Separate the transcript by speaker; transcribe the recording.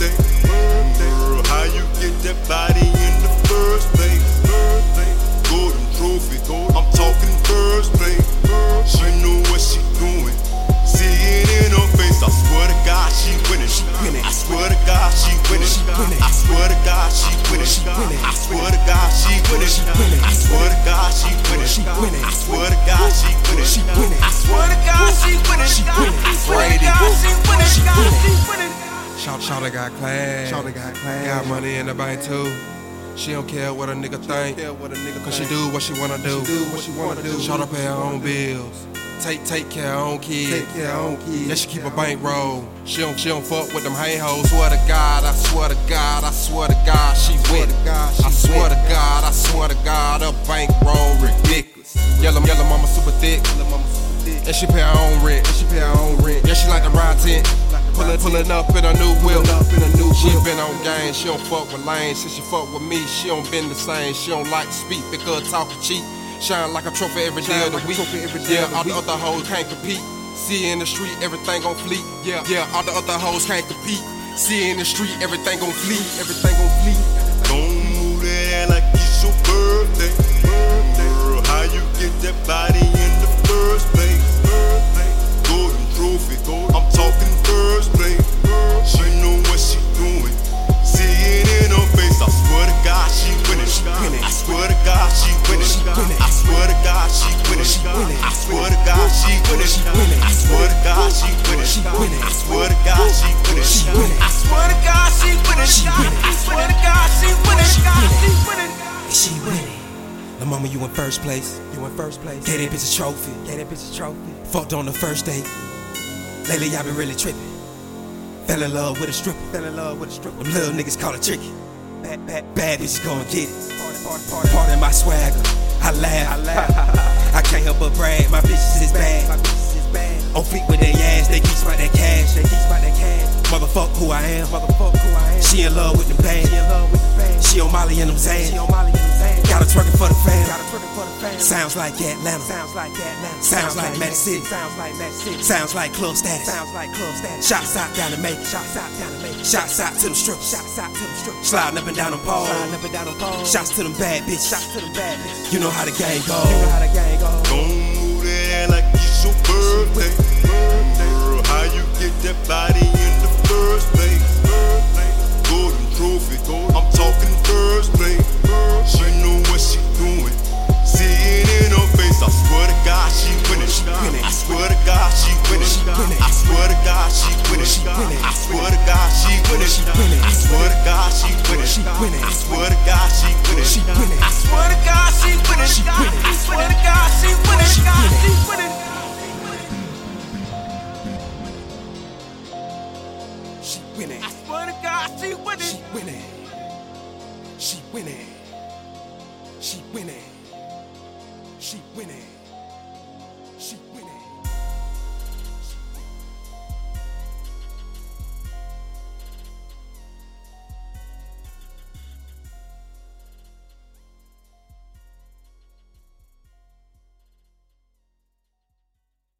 Speaker 1: birthday. Girl, how you get that body in the first place? Golden trophy, I'm talking first place. She know what she doing. See it in her face. I swear to God, she winning. She winning. I swear to God, she winning. She winning. I swear to God, she winning. She winning. I swear to God, she winning. She winning. I swear to God, she winning. She winning. I swear to God, she winning. She winning. I swear to God, she winning. She winning. I swear to God, she winning. She winning.
Speaker 2: Shout, shout, got class.
Speaker 3: Shout, got class.
Speaker 2: Got money in the bank too. She don't care what a nigga think. Cause she do what she wanna do.
Speaker 3: do what she wanna do.
Speaker 2: Shout up pay her own bills. Take take care of her own kids.
Speaker 3: Take care of her own kids.
Speaker 2: Yeah, she keep a bankroll. She don't she don't fuck with them hang hoes. Swear to God, I swear to God, I swear to God, she wet.
Speaker 3: to
Speaker 2: I swear to God, I swear to God, her bankroll ridiculous. Yellow yellow mama super thick. And she pay her own rent.
Speaker 3: And She pay her own rent.
Speaker 2: Yeah, she like to ride tent.
Speaker 3: Like to
Speaker 2: Pulling, pulling up in a new
Speaker 3: wheel. Up in a new
Speaker 2: She been on game, she don't fuck with lanes. Since she fuck with me, she don't been the same. She don't like to speak because talking cheap. Shine like a trophy every day
Speaker 3: Shine
Speaker 2: of the
Speaker 3: like a
Speaker 2: week.
Speaker 3: trophy every day
Speaker 2: yeah, all the other hoes can't compete. See in the street, everything gon' fleet. Yeah, yeah, all the other hoes can't compete. See in the street, everything gon' fleet. Everything gon' fleet.
Speaker 1: Swear to God, she winning. I swear to God, she winning. I swear to God, she winning. I swear to God, she winning. She winning. She winning.
Speaker 4: The mama you in first place.
Speaker 3: You in first place.
Speaker 4: Gave that bitch a trophy.
Speaker 3: Get that bitch a trophy.
Speaker 4: Fucked on the first date. Lately I been really tripping. Fell in love with a stripper.
Speaker 3: Fell in love with a stripper.
Speaker 4: Them little niggas call it tricky.
Speaker 3: Bad, bad,
Speaker 4: Bad bitches gon' get it.
Speaker 3: party, party, party.
Speaker 4: Part of my swagger. I laugh.
Speaker 3: I laugh.
Speaker 4: I can't help but brag. My bitches is
Speaker 3: My bitches is bad.
Speaker 4: On fleek with their ass. They keep about that cash.
Speaker 3: They keep about that cash.
Speaker 4: Motherfuck who I am.
Speaker 3: Motherfuck who I am.
Speaker 4: She in love with them bands.
Speaker 3: She in love with the band.
Speaker 4: She on Molly and them Zans.
Speaker 3: She on Molly and them Zans.
Speaker 4: Got her twerking for the fam.
Speaker 3: Got a twerking for the fans.
Speaker 4: Sounds like Atlanta.
Speaker 3: Sounds like Atlanta.
Speaker 4: Sounds like Magic City.
Speaker 3: Sounds like Magic City.
Speaker 4: Sounds like club status.
Speaker 3: Sounds like club status.
Speaker 4: Shots out down the make.
Speaker 3: Shots out down the make.
Speaker 4: Shots out to them strippers.
Speaker 3: Shots out to the strip.
Speaker 4: Sliding up and down them poles.
Speaker 3: Sliding up and down the pole.
Speaker 4: Shots to them bad bitches.
Speaker 3: Shots to the bad bitches.
Speaker 4: You know how the game
Speaker 3: You know how the gang goes.
Speaker 1: Don't move that like it's your birthday. swear to God, she winning. She win. I swear to God, she winning. She winning. I swear to God, she winning. She winning. I swear to God, she winning. She winning. I swear to God, she winning. She winning. I swear to God, she winning. She winning.
Speaker 4: She winning.
Speaker 1: I swear to God, she winning.
Speaker 4: She winning. She win. She win. She win.